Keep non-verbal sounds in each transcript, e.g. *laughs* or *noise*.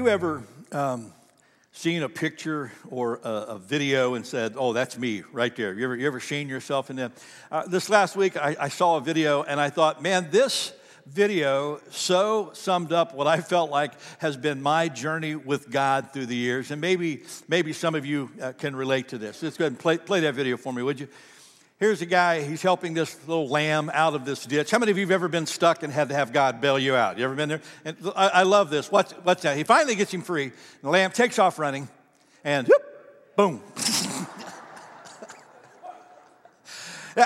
you ever um, seen a picture or a, a, video and said, "Oh, that's me right there"? You ever, you ever seen yourself in that? Uh, this last week, I, I saw a video and I thought, man, this video so summed up what I felt like has been my journey with God through the years. And maybe, maybe some of you uh, can relate to this. Let's go ahead and play, play that video for me, would you? Here's a guy, he's helping this little lamb out of this ditch. How many of you have ever been stuck and had to have God bail you out? You ever been there? And I, I love this. What's, what's that? He finally gets him free. The lamb takes off running, and whoop, boom. *laughs*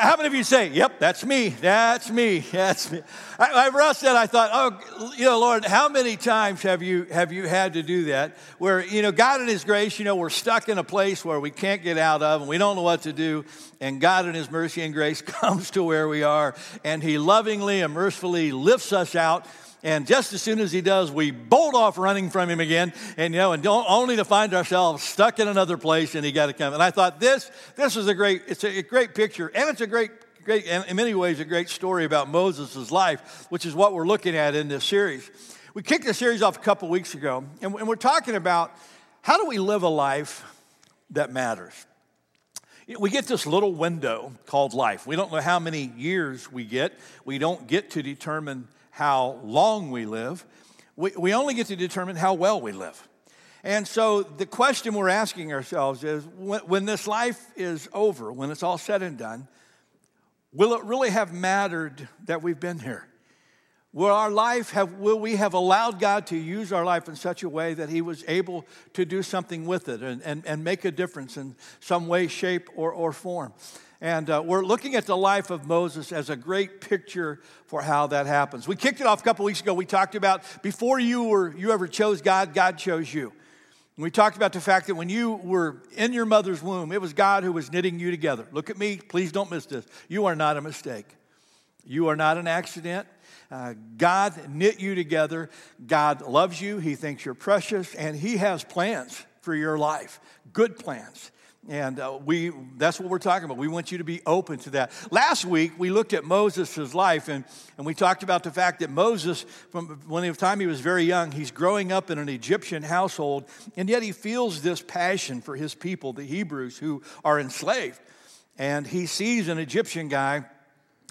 How many of you say, Yep, that's me, that's me, that's me? I, I rushed that. I thought, Oh, you know, Lord, how many times have you, have you had to do that? Where, you know, God in His grace, you know, we're stuck in a place where we can't get out of and we don't know what to do. And God in His mercy and grace *laughs* comes to where we are and He lovingly and mercifully lifts us out and just as soon as he does, we bolt off running from him again, and you know, and only to find ourselves stuck in another place, and he got to come. And I thought this, this is a great, it's a, great picture, and it's a great, great, in many ways, a great story about Moses' life, which is what we're looking at in this series. We kicked the series off a couple weeks ago, and we're talking about how do we live a life that matters. We get this little window called life. We don't know how many years we get. We don't get to determine how long we live, we, we only get to determine how well we live. And so the question we're asking ourselves is when, when this life is over, when it's all said and done, will it really have mattered that we've been here? Will our life have, will we have allowed God to use our life in such a way that He was able to do something with it and, and, and make a difference in some way, shape, or, or form? And uh, we're looking at the life of Moses as a great picture for how that happens. We kicked it off a couple weeks ago. We talked about before you were you ever chose God, God chose you. And we talked about the fact that when you were in your mother's womb, it was God who was knitting you together. Look at me, please don't miss this. You are not a mistake. You are not an accident. Uh, God knit you together. God loves you. He thinks you're precious, and He has plans for your life, good plans. And uh, we, that's what we're talking about. We want you to be open to that. Last week, we looked at Moses' life and, and we talked about the fact that Moses, from when the time he was very young, he's growing up in an Egyptian household, and yet he feels this passion for his people, the Hebrews, who are enslaved. And he sees an Egyptian guy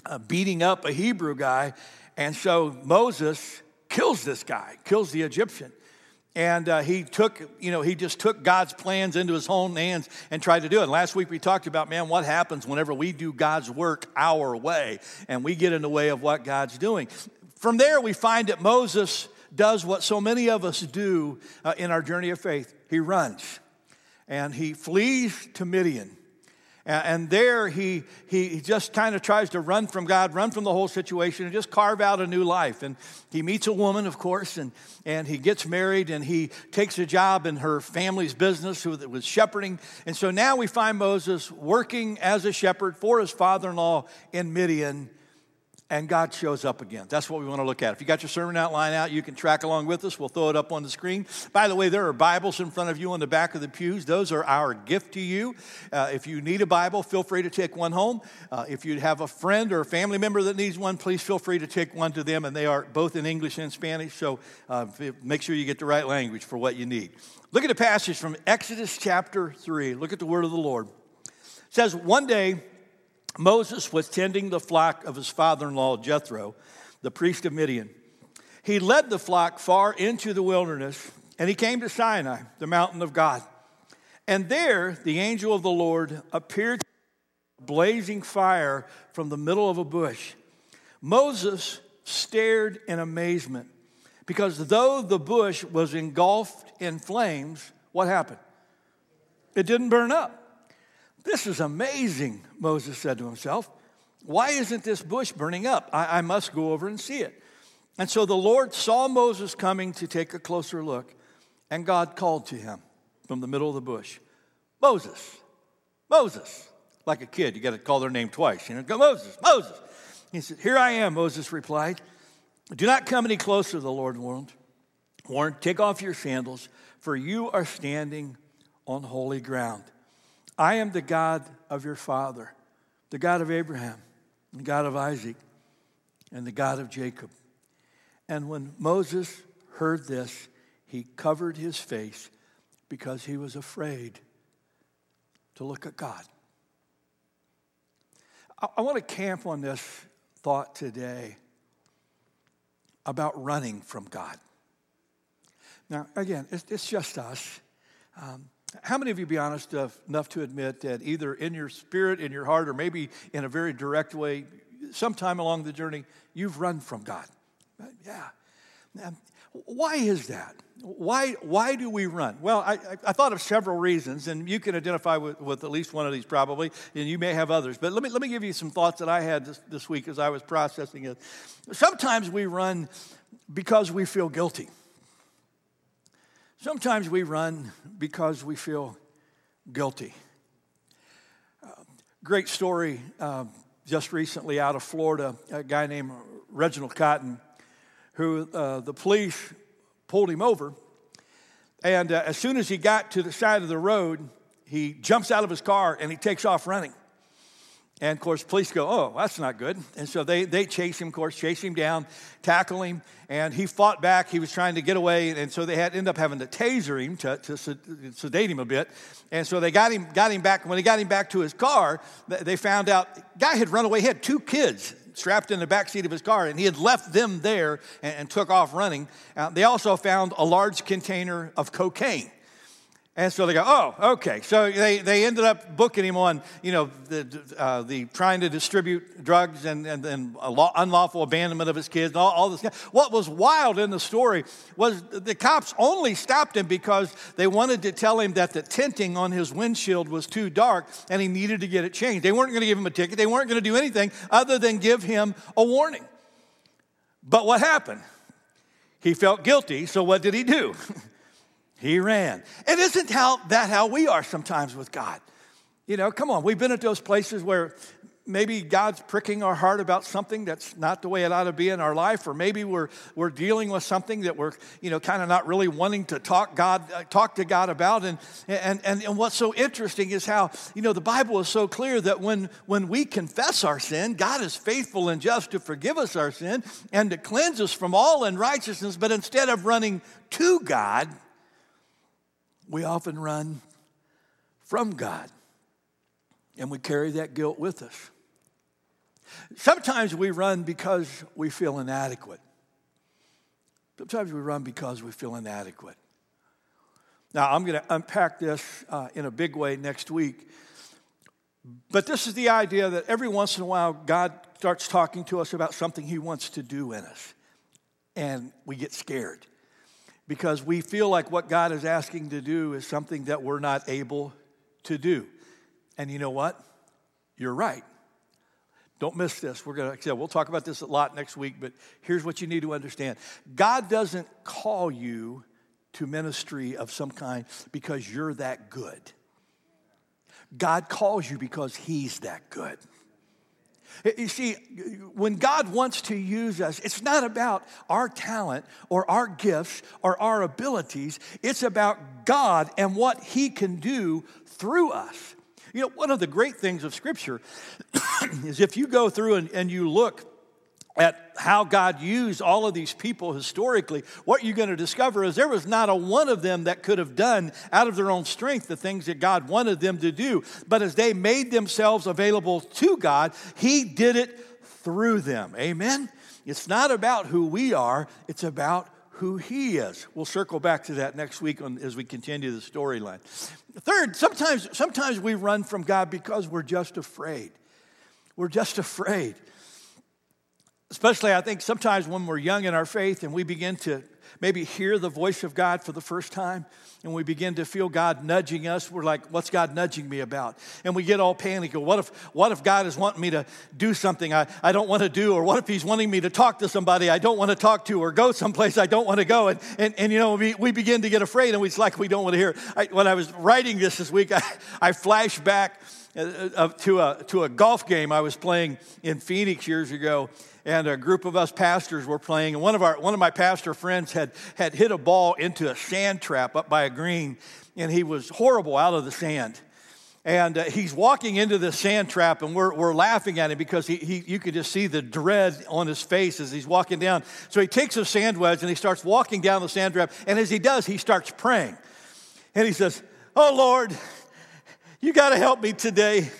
uh, beating up a Hebrew guy, and so Moses kills this guy, kills the Egyptian. And uh, he took, you know, he just took God's plans into his own hands and tried to do it. And last week we talked about, man, what happens whenever we do God's work our way and we get in the way of what God's doing. From there, we find that Moses does what so many of us do uh, in our journey of faith he runs and he flees to Midian. And there he, he just kind of tries to run from God, run from the whole situation, and just carve out a new life. And he meets a woman, of course, and, and he gets married and he takes a job in her family's business with, with shepherding. And so now we find Moses working as a shepherd for his father in law in Midian and God shows up again. That's what we want to look at. If you got your sermon outline out, you can track along with us. We'll throw it up on the screen. By the way, there are Bibles in front of you on the back of the pews. Those are our gift to you. Uh, if you need a Bible, feel free to take one home. Uh, if you have a friend or a family member that needs one, please feel free to take one to them, and they are both in English and Spanish. So uh, make sure you get the right language for what you need. Look at a passage from Exodus chapter 3. Look at the word of the Lord. It says, One day, Moses was tending the flock of his father in law, Jethro, the priest of Midian. He led the flock far into the wilderness, and he came to Sinai, the mountain of God. And there the angel of the Lord appeared, blazing fire from the middle of a bush. Moses stared in amazement because though the bush was engulfed in flames, what happened? It didn't burn up. This is amazing, Moses said to himself. Why isn't this bush burning up? I, I, must go over and see it. And so the Lord saw Moses coming to take a closer look, and God called to him from the middle of the bush Moses, Moses. Like a kid, you got to call their name twice. You know, go, Moses, Moses. He said, Here I am, Moses replied. Do not come any closer, the Lord warned. Warned, take off your sandals, for you are standing on holy ground. I am the God of your father, the God of Abraham, the God of Isaac, and the God of Jacob. And when Moses heard this, he covered his face because he was afraid to look at God. I, want to camp on this thought today about running from God. Now, again, it's, it's just us. Um, how many of you, be honest enough to admit that either in your spirit, in your heart, or maybe in a very direct way, sometime along the journey, you've run from God? Yeah. Um, why is that? Why, why do we run? Well, I, I thought of several reasons, and you can identify with, with at least one of these probably, and you may have others. But let me, let me give you some thoughts that I had this, this week as I was processing it. Sometimes we run because we feel guilty. Sometimes we run because we feel guilty. Uh, great story uh, just recently out of Florida, a guy named Reginald Cotton who uh, the police pulled him over. And uh, as soon as he got to the side of the road, he jumps out of his car and he takes off running. And of course, police go, oh, that's not good. And so they, they chase him, of course, chase him down, tackle him, and he fought back. He was trying to get away, and so they had end up having to taser him to, to sedate him a bit. And so they got him, got him back. When they got him back to his car, they found out guy had run away. He had two kids strapped in the back seat of his car, and he had left them there and, and took off running. Uh, they also found a large container of cocaine. And so they go, oh, okay. So they, they ended up booking him on, you know, the, uh, the trying to distribute drugs and, and, and unlawful abandonment of his kids and all, all this. What was wild in the story was the cops only stopped him because they wanted to tell him that the tinting on his windshield was too dark and he needed to get it changed. They weren't going to give him a ticket. They weren't going to do anything other than give him a warning. But what happened? He felt guilty, so what did he do? *laughs* He ran. And isn't how, that how we are sometimes with God? You know, come on, we've been at those places where maybe God's pricking our heart about something that's not the way it ought to be in our life, or maybe we're, we're dealing with something that we're, you know, kind of not really wanting to talk God, uh, talk to God about. And, and, and, and what's so interesting is how, you know, the Bible is so clear that when, when we confess our sin, God is faithful and just to forgive us our sin and to cleanse us from all unrighteousness. But instead of running to God, we often run from God and we carry that guilt with us. Sometimes we run because we feel inadequate. Sometimes we run because we feel inadequate. Now, I'm going to unpack this uh, in a big way next week. But this is the idea that every once in a while, God starts talking to us about something He wants to do in us. And we get scared because we feel like what God is asking to do is something that we're not able to do. And you know what? You're right. Don't miss this. We're going to, we'll talk about this a lot next week, but here's what you need to understand God doesn't call you to ministry of some kind because you're that good. God calls you because He's that good. You see, when God wants to use us, it's not about our talent or our gifts or our abilities. It's about God and what He can do through us. You know, one of the great things of Scripture *coughs* is if you go through and, and you look at how God used all of these people historically, what you're going to discover is there was not a one of them that could have done out of their own strength the things that God wanted them to do. But as they made themselves available to God, He did it through them. Amen? It's not about who we are, it's about who He is. We'll circle back to that next week on, as we continue the storyline. Third, sometimes, sometimes we run from God because we're just afraid. We're just afraid. Especially, I think sometimes when we're young in our faith and we begin to maybe hear the voice of God for the first time and we begin to feel God nudging us, we're like, what's God nudging me about? And we get all panicky. What if, what if God is wanting me to do something I, I don't want to do? Or what if He's wanting me to talk to somebody I don't want to talk to or go someplace I don't want to go? And, and, and you know, we, we begin to get afraid and it's like we don't want to hear. I, when I was writing this this week, *laughs* I, I flashed back uh, uh, to, a, to a golf game I was playing in Phoenix years ago and a group of us pastors were playing. And one of our one of my pastor friends had had hit a ball into a sand trap up by a green, and he was horrible out of the sand. And uh, he's walking into the sand trap, and we're, we're laughing at him because he, he, you can just see the dread on his face as he's walking down. So he takes a sand wedge and he starts walking down the sand trap. And as he does, he starts praying. And he says, Oh Lord, you got to help me today.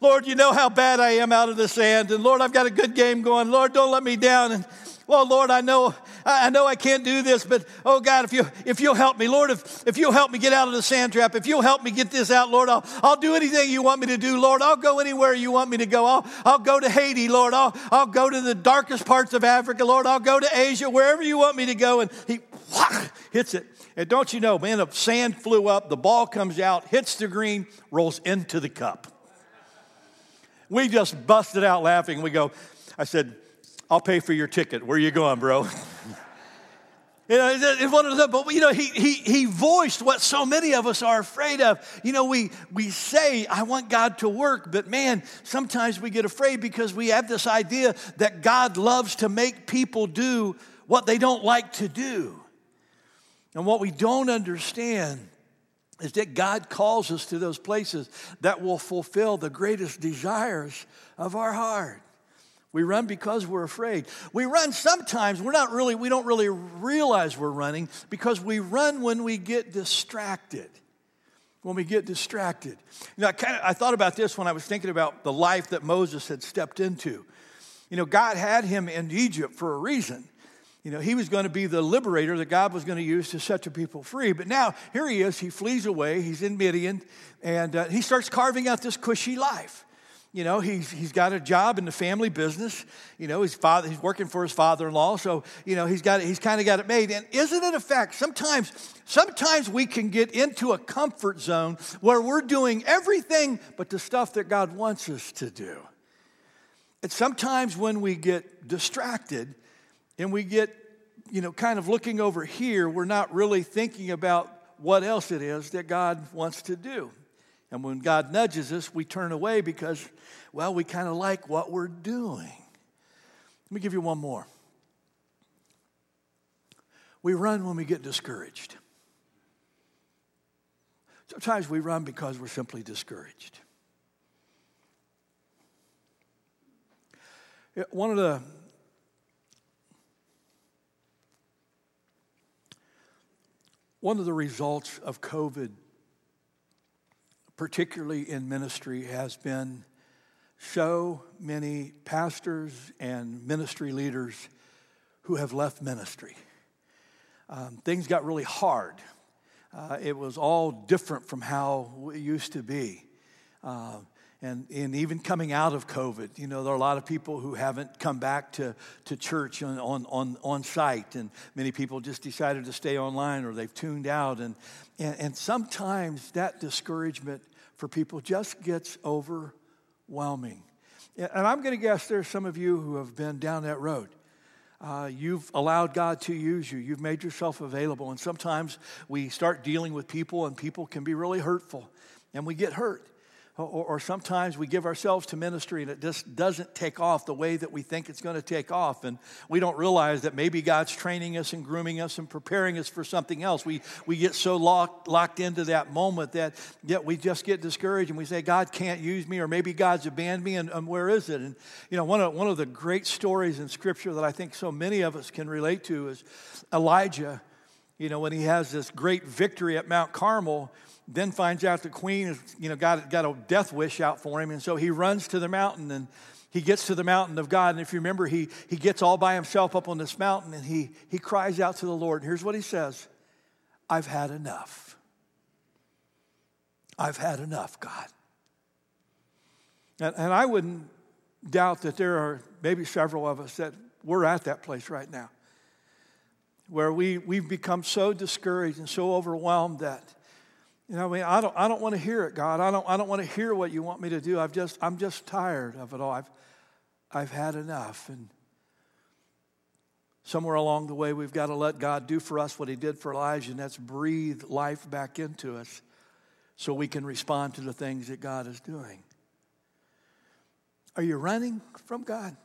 Lord, you know how bad I am out of the sand. And Lord, I've got a good game going. Lord, don't let me down. And well, Lord, I know, I know I can't do this, but oh God, if you if you'll help me, Lord, if, if you'll help me get out of the sand trap, if you'll help me get this out, Lord, I'll I'll do anything you want me to do, Lord. I'll go anywhere you want me to go. I'll I'll go to Haiti, Lord. I'll I'll go to the darkest parts of Africa, Lord. I'll go to Asia, wherever you want me to go. And he whack, hits it. And don't you know, man, the sand flew up, the ball comes out, hits the green, rolls into the cup. We just busted out laughing. We go, I said, I'll pay for your ticket. Where are you going, bro? *laughs* You know, it's one of the, but you know, he, he, he voiced what so many of us are afraid of. You know, we, we say, I want God to work, but man, sometimes we get afraid because we have this idea that God loves to make people do what they don't like to do. And what we don't understand is that God calls us to those places that will fulfill the greatest desires of our heart. We run because we're afraid. We run sometimes, we're not really, we don't really realize we're running because we run when we get distracted. When we get distracted. You know, I, kind of, I thought about this when I was thinking about the life that Moses had stepped into. You know, God had him in Egypt for a reason. You know, he was going to be the liberator that God was going to use to set the people free. But now, here he is. He flees away. He's in Midian, and uh, he starts carving out this cushy life. You know, he's, he's got a job in the family business. You know, his father, he's working for his father-in-law. So, you know, he's got he's kind of got it made. And isn't it a fact? Sometimes, sometimes we can get into a comfort zone where we're doing everything but the stuff that God wants us to do. And sometimes when we get distracted and we get, you know, kind of looking over here, we're not really thinking about what else it is that God wants to do. And when God nudges us, we turn away because, well, we kind of like what we're doing. Let me give you one more. We run when we get discouraged. Sometimes we run because we're simply discouraged. One of the one of the results of COVID particularly in ministry, has been so many pastors and ministry leaders who have left ministry. Um, things got really hard. Uh, it was all different from how it used to be. Uh, and, and even coming out of COVID, you know, there are a lot of people who haven't come back to, to church on, on, on, on site, and many people just decided to stay online or they've tuned out. And, and, and sometimes that discouragement for people just gets overwhelming. And I'm going to guess there's some of you who have been down that road. Uh, you've allowed God to use you. You've made yourself available. And sometimes we start dealing with people, and people can be really hurtful, and we get hurt. Or, or, sometimes we give ourselves to ministry and it just doesn't take off the way that we think it's going to take off. And we don't realize that maybe God's training us and grooming us and preparing us for something else. We, we get so locked, locked into that moment that yet we just get discouraged and we say, God can't use me, or maybe God's abandoned me, and, and where is it? And, you know, one of, one of the great stories in Scripture that I think so many of us can relate to is Elijah. You know, when he has this great victory at Mount Carmel then finds out the queen has, you know, got, got a death wish out for him. And so he runs to the mountain and he gets to the mountain of God. And if you remember, he, he gets all by himself up on this mountain and he, he cries out to the Lord. And here's what he says I've had enough. I've had enough, God. And, and I wouldn't doubt that there are maybe several of us that we're at that place right now where we, we've become so discouraged and so overwhelmed that you know, I mean, I don't, I don't want to hear it, God. I don't, I don't want to hear what you want me to do. I've just, I'm just tired of it all. I've, I've had enough. And somewhere along the way, we've got to let God do for us what He did for Elijah, and that's breathe life back into us so we can respond to the things that God is doing. Are you running from God?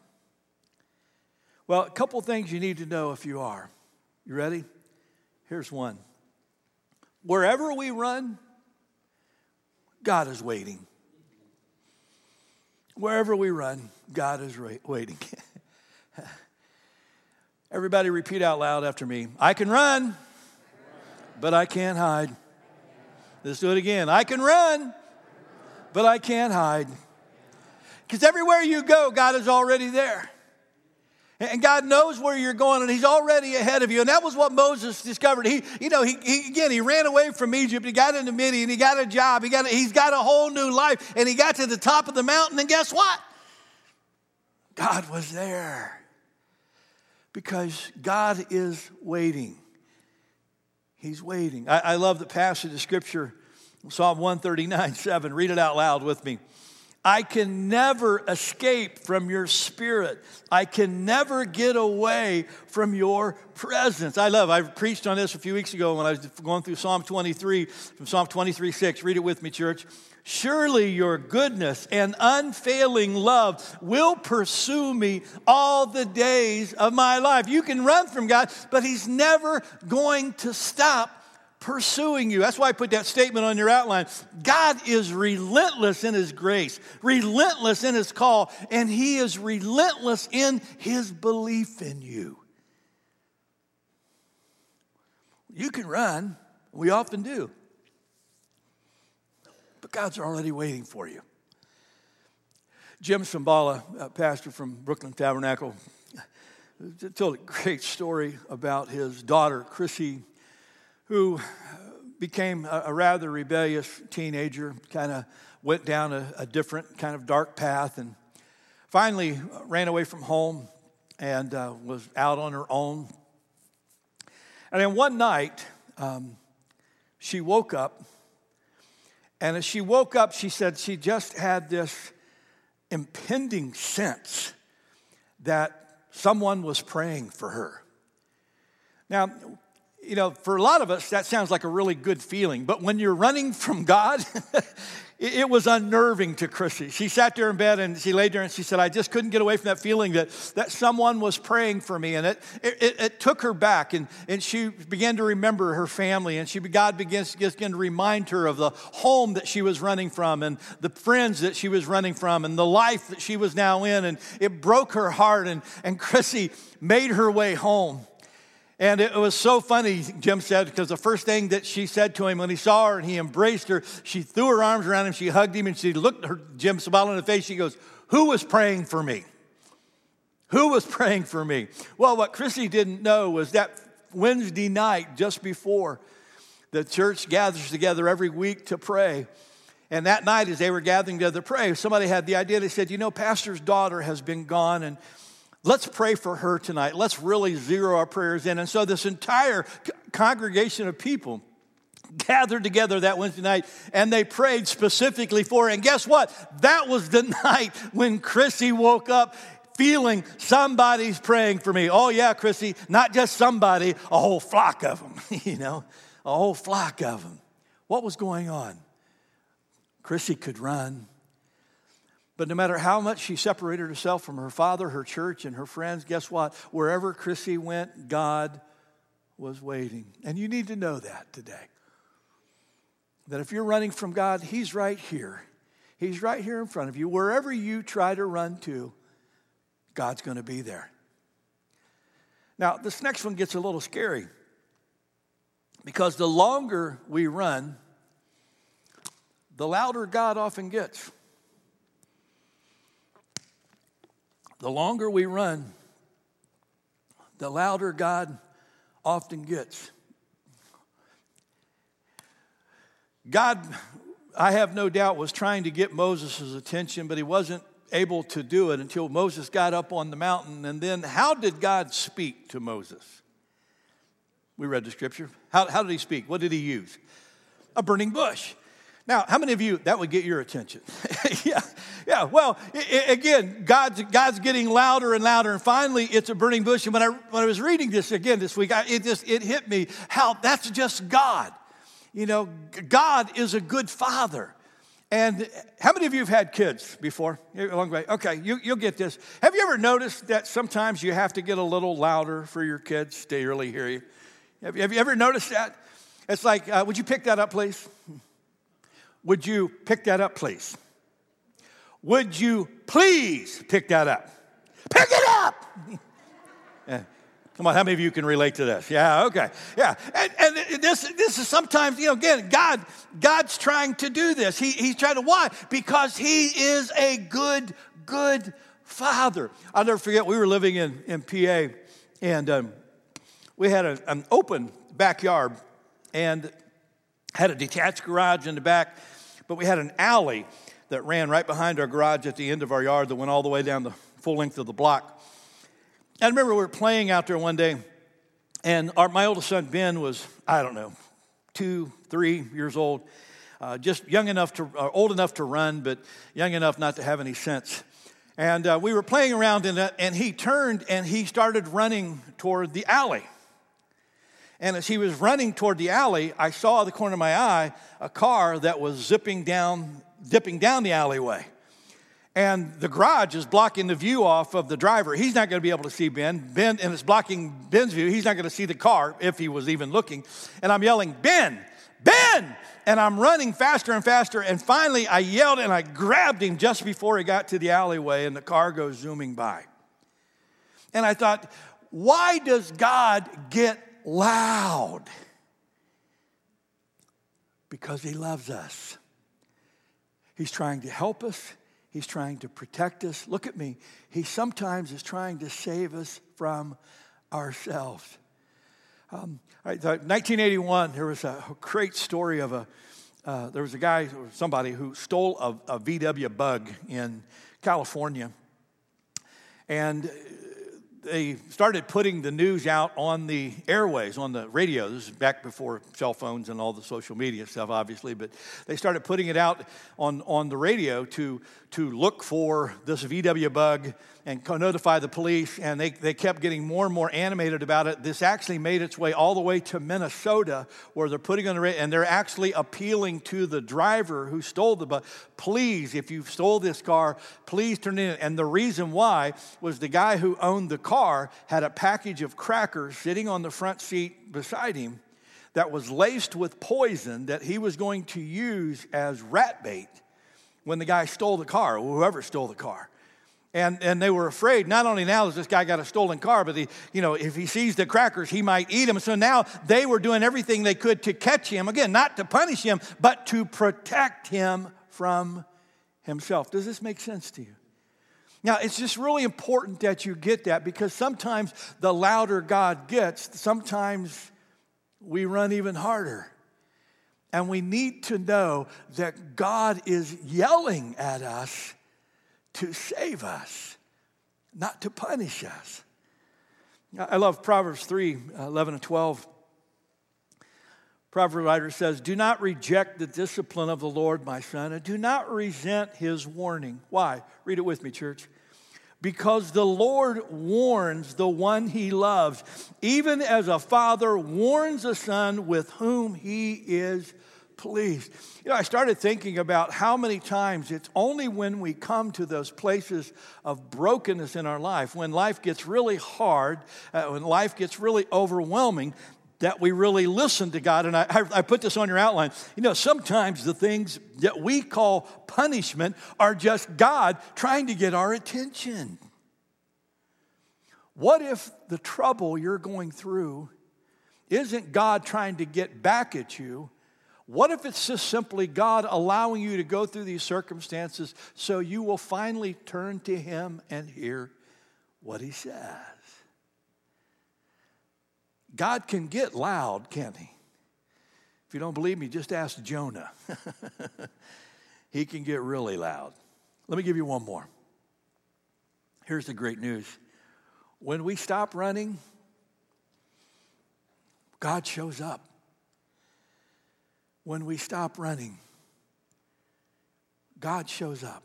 Well, a couple things you need to know if you are. You ready? Here's one. Wherever we run, God is waiting. Wherever we run, God is waiting. *laughs* Everybody repeat out loud after me I can run, but I can't hide. Let's do it again. I can run, but I can't hide. Because everywhere you go, God is already there. And God knows where you're going, and He's already ahead of you. And that was what Moses discovered. He, you know, he, he again, he ran away from Egypt. He got into Midian. He got a job. He got, he's got a whole new life. And he got to the top of the mountain, and guess what? God was there because God is waiting. He's waiting. I, I love the passage of Scripture, Psalm 139 7. Read it out loud with me. I can never escape from your spirit. I can never get away from your presence. I love, I preached on this a few weeks ago when I was going through Psalm 23, from Psalm 23 6. Read it with me, church. Surely your goodness and unfailing love will pursue me all the days of my life. You can run from God, but He's never going to stop pursuing you. That's why I put that statement on your outline. God is relentless in His grace, relentless in His call, and He is relentless in His belief in you. You can run, we often do, but God's already waiting for you. Jim Cymbala, pastor from Brooklyn Tabernacle, *laughs* told a great story about his daughter, Chrissy who became a, rather rebellious teenager, kind of went down a, a, different kind of dark path, and finally ran away from home and uh, was out on her own. And then one night, um, she woke up, and as she woke up, she said she just had this impending sense that someone was praying for her. Now, you know, for a lot of us, that sounds like a really good feeling. But when you're running from God, *laughs* it was unnerving to Chrissy. She sat there in bed and she laid there and she said, I just couldn't get away from that feeling that, that someone was praying for me. And it, it, it took her back. And, and she began to remember her family. And she, God begins, begin to remind her of the home that she was running from and the friends that she was running from and the life that she was now in. And it broke her heart. And, and Chrissy made her way home. And it was so funny, Jim said, because the first thing that she said to him when he saw her and he embraced her, she threw her arms around him, she hugged him, and she looked her, Jim Cymbala in the face. She goes, Who was praying for me? Who was praying for me? Well, what Chrissy didn't know was that Wednesday night, just before the church gathers together every week to pray. And that night, as they were gathering together to pray, somebody had the idea. They said, You know, Pastor's daughter has been gone, and Let's pray for her tonight. Let's really zero our prayers in. And so, this entire congregation of people gathered together that Wednesday night and they prayed specifically for her. And guess what? That was the *laughs* night when Chrissy woke up feeling somebody's praying for me. Oh, yeah, Chrissy, not just somebody, a whole flock of them, *laughs* you know, a whole flock of them. What was going on? Chrissy could run. But no matter how much she separated herself from her father, her church, and her friends, guess what? Wherever Chrissy went, God was waiting. And you need to know that today. That if you're running from God, He's right here. He's right here in front of you. Wherever you try to run to, God's going to be there. Now, this next one gets a little scary because the longer we run, the louder God often gets. The longer we run, the louder God often gets. God, I have no doubt, was trying to get Moses' attention, but he wasn't able to do it until Moses got up on the mountain. And then, how did God speak to Moses? We read the scripture. How, how did he speak? What did he use? A burning bush. Now, how many of you, that would get your attention? *laughs* yeah, yeah. Well, it, again, God's, God's getting louder and louder, and finally it's a burning bush. And when I, when I was reading this again this week, I, it just, it hit me how that's just God. You know, God is a good father. And how many of you have had kids before? A long way. Okay, you, you'll get this. Have you ever noticed that sometimes you have to get a little louder for your kids to really hear you? Have you, have you ever noticed that? It's like, uh, would you pick that up, please? Would you pick that up, please? Would you please pick that up? Pick it up! *laughs* yeah. Come on, how many of you can relate to this? Yeah, okay. Yeah. And, and this, this is sometimes, you know, again, God, God's trying to do this. He, he's trying to, why? Because He is a good, good Father. I'll never forget, we were living in, in PA and um, we had a, an open backyard and had a detached garage in the back, but we had an alley that ran right behind our garage at the end of our yard that went all the way down the full length of the block. I remember we were playing out there one day, and our, my oldest son Ben was, I don't know, two, three years old, uh, just young enough to, uh, old enough to run, but young enough not to have any sense. And uh, we were playing around in it, and he turned and he started running toward the alley. And as he was running toward the alley, I saw the corner of my eye a car that was zipping down, dipping down the alleyway and the garage is blocking the view off of the driver. He's not going to be able to see Ben. Ben, and it's blocking Ben's view. He's not going to see the car if he was even looking. And I'm yelling, Ben, Ben! And I'm running faster and faster. And finally, I yelled and I grabbed him just before he got to the alleyway, and the car goes zooming by. And I thought, why does God get loud? Because he loves us. He's trying to help us. He's trying to protect us. Look at me. He sometimes is trying to save us from ourselves. Um, 1981, there was a great story of a, uh, there was a guy, or somebody who stole a, a VW bug in California. And they started putting the news out on the airways, on the radio. This is back before cell phones and all the social media stuff, obviously, but they started putting it out on, on the radio to, to look for this VW bug and notify the police, and they, they kept getting more and more animated about it. This actually made its way all the way to Minnesota, where they're putting on the and they're actually appealing to the driver who stole the bug. Please, if you stole this car, please turn it in. And the reason why was the guy who owned the car had a package of crackers sitting on the front seat beside him that was laced with poison that he was going to use as rat bait when the guy stole the car, or whoever stole the car. And, and they were afraid, not only now that this guy got a stolen car, but the, you know, if he sees the crackers, he might eat them. So now they were doing everything they could to catch him. Again, not to punish him, but to protect him from himself. Does this make sense to you? Now, it's just really important that you get that because sometimes the louder God gets, sometimes we run even harder. And we need to know that God is yelling at us to save us, not to punish us. I love Proverbs 3 11 and 12. Proverbs writer says, Do not reject the discipline of the Lord, my son, and do not resent his warning. Why? Read it with me, church. Because the Lord warns the one he loves, even as a father warns a son with whom he is pleased. You know, I started thinking about how many times it's only when we come to those places of brokenness in our life, when life gets really hard, uh, when life gets really overwhelming, that we really listen to God. And I, I, put this on your outline. You know, sometimes the things that we call punishment are just God trying to get our attention. What if the trouble you're going through isn't God trying to get back at you? What if it's just simply God allowing you to go through these circumstances so you will finally turn to Him and hear what He says? God can get loud, can't He? If you don't believe me, just ask Jonah. *laughs* he can get really loud. Let me give you one more. Here's the great news when we stop running, God shows up when we stop running, God shows up.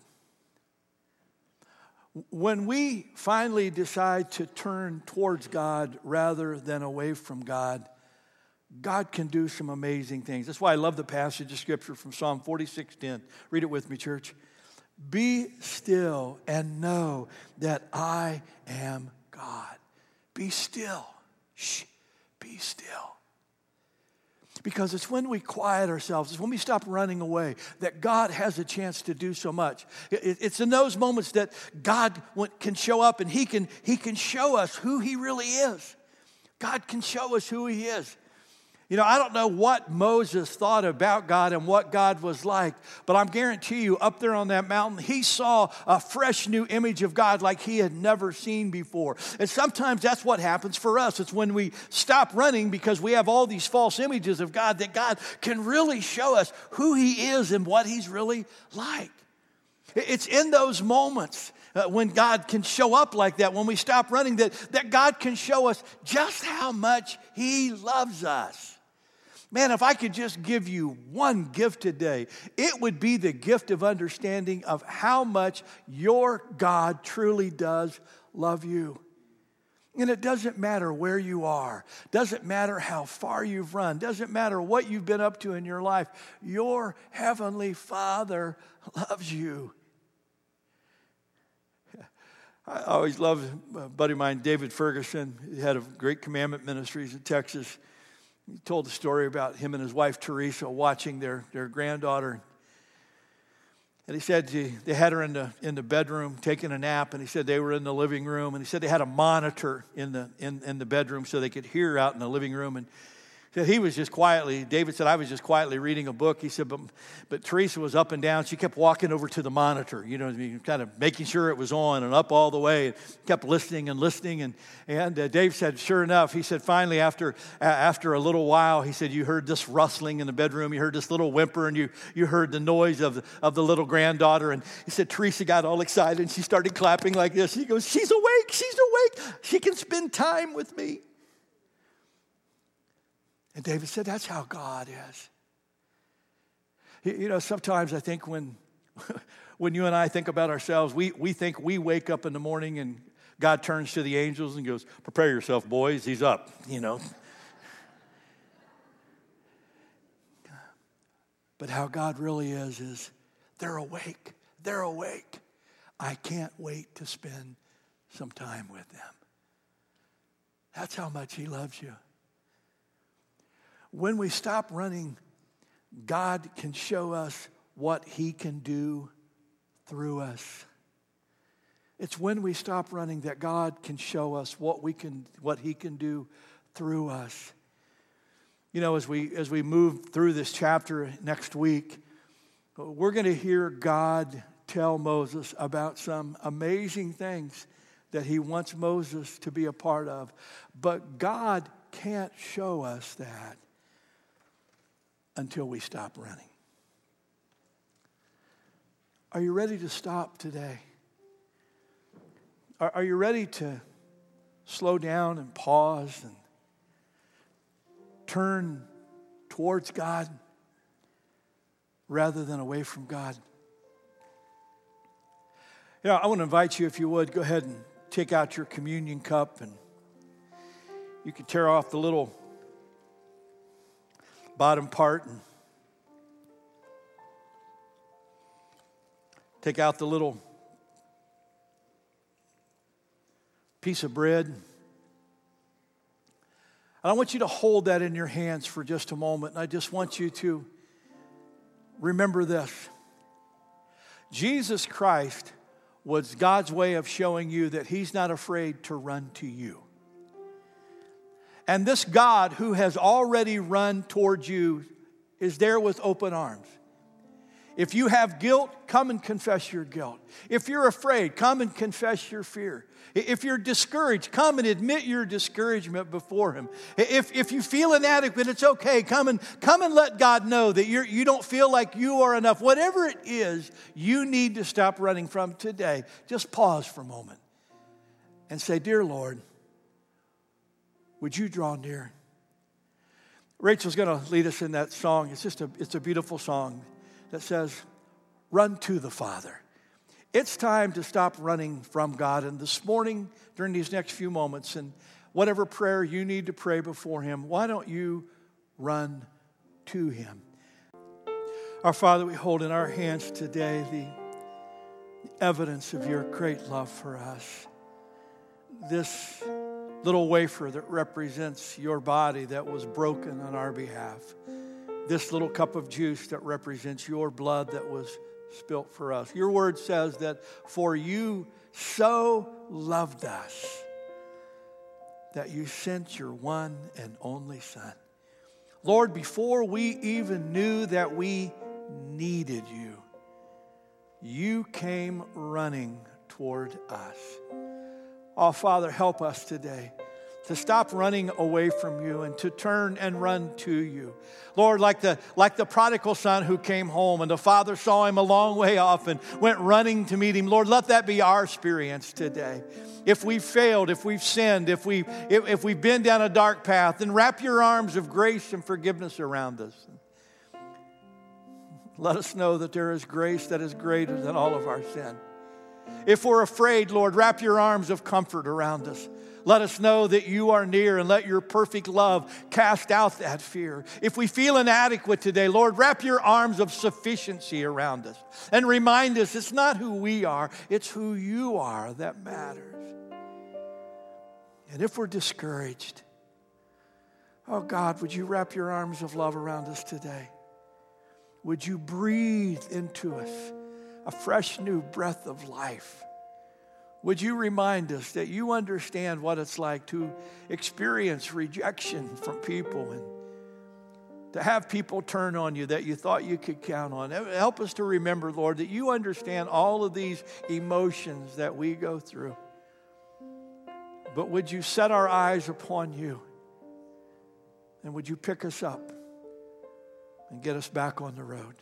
When we finally decide to turn towards God rather than away from God, God can do some amazing things. That's why I love the passage of scripture from Psalm 46:10. Read it with me, church. Be still and know that I am God. Be still. Shh. Be still Because it's when we quiet ourselves, it's when we stop running away that God has a chance to do so much. It's in those moments that God can show up and He can, he can show us who He really is. God can show us who He is. You know, I don't know what Moses thought about God and what God was like, but I'm guarantee you, up there on that mountain, he saw a fresh new image of God like he had never seen before. And sometimes that's what happens for us. It's when we stop running because we have all these false images of God that God can really show us who he is and what he's really like. It's in those moments uh, when God can show up like that, when we stop running, that, that God can show us just how much He loves us. Man, if I could just give you one gift today, it would be the gift of understanding of how much your God truly does love you. And it doesn't matter where you are, doesn't matter how far you've run, doesn't matter what you've been up to in your life. Your heavenly Father loves you. *laughs* I always loved a buddy of mine, David Ferguson. He had a great commandment ministries in Texas. He told a story about him and his wife Teresa watching their, their granddaughter. And he said they had her in the, in the bedroom taking a nap, and he said they were in the living room, and he said they had a monitor in the, in, in the bedroom so they could hear her out in the living room. And he was just quietly, David said, I was just quietly reading a book. He said, but, but Teresa was up and down. She kept walking over to the monitor, you know, kind of making sure it was on and up all the way, and kept listening and listening. And, and uh, Dave said, sure enough, he said, finally, after, uh, after a little while, he said, you heard this rustling in the bedroom, you heard this little whimper, and you, you heard the noise of of the little granddaughter. And he said, Teresa got all excited and she started clapping like this. He goes, she's awake, she's awake. She can spend time with me. And David said, That's how God is. You know, sometimes I think when, *laughs* when you and I think about ourselves, we, we think we wake up in the morning and God turns to the angels and goes, Prepare yourself, boys, he's up, you know. but how God really is, is they're awake. They're awake. I can't wait to spend some time with them. That's how much He loves you. When we stop running, God can show us what He can do through us. It's when we stop running that God can show us what we can what he can do through us. You know, as we as we move through this chapter next week, we're going to hear God tell Moses about some amazing things that he wants Moses to be a part of. But God can't show us that until we stop running. Are you ready to stop today? Are, are you ready to slow down and pause and turn towards God rather than away from God? You know, I want to invite you, if you would, go ahead and take out your communion cup and you can tear off the little bottom part and take out the little piece of bread. And I want you to hold that in your hands for just a moment. And I just want you to remember this Jesus Christ was God's way of showing you that He's not afraid to run to you. And this God who has already run towards you is there with open arms. If you have guilt, come and confess your guilt. If you're afraid, come and confess your fear. If you're discouraged, come and admit your discouragement before Him. If, if you feel inadequate, it's okay. Come and, come and let God know that you're, you don't feel like you are enough. Whatever it is you need to stop running from today, just pause for a moment and say, Dear Lord, would you draw near? Rachel's going to lead us in that song. It's just a, it's a beautiful song that says, Run to the Father. It's time to stop running from God. And this morning, during these next few moments, and whatever prayer you need to pray before Him, why don't you run to Him? Our Father, we hold in our hands today the evidence of your great love for us. This little wafer that represents your body that was broken on our behalf. this little cup of juice that represents your blood that was spilt for us. Your word says that for you so loved us that you sent your one and only Son. Lord, before we even knew that we needed you, you came running toward us. Oh, Father, help us today to stop running away from you and to turn and run to you. Lord, like the, like the prodigal son who came home and the father saw him a long way off and went running to meet him. Lord, let that be our experience today. If we've failed, if we've sinned, if, we, if, if we've been down a dark path, then wrap your arms of grace and forgiveness around us. Let us know that there is grace that is greater than all of our sin. If we're afraid, Lord, wrap your arms of comfort around us. Let us know that you are near and let your perfect love cast out that fear. If we feel inadequate today, Lord, wrap your arms of sufficiency around us and remind us it's not who we are, it's who you are that matters. And if we're discouraged, oh God, would you wrap your arms of love around us today? Would you breathe into us a fresh new breath of life? Would you remind us that you understand what it's like to experience rejection from people and to have people turn on you that you thought you could count on? Help us to remember, Lord, that you understand all of these emotions that we go through. But would you set our eyes upon you? And would you pick us up and get us back on the road?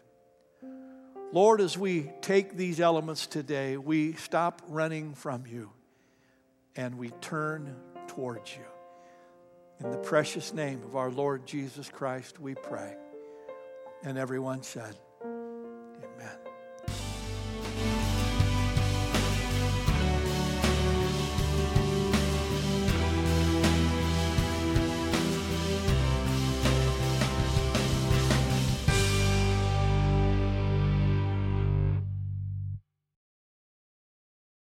Lord, as we take these elements today, we stop running from you and we turn towards you. In the precious name of our Lord Jesus Christ, we pray. And everyone said,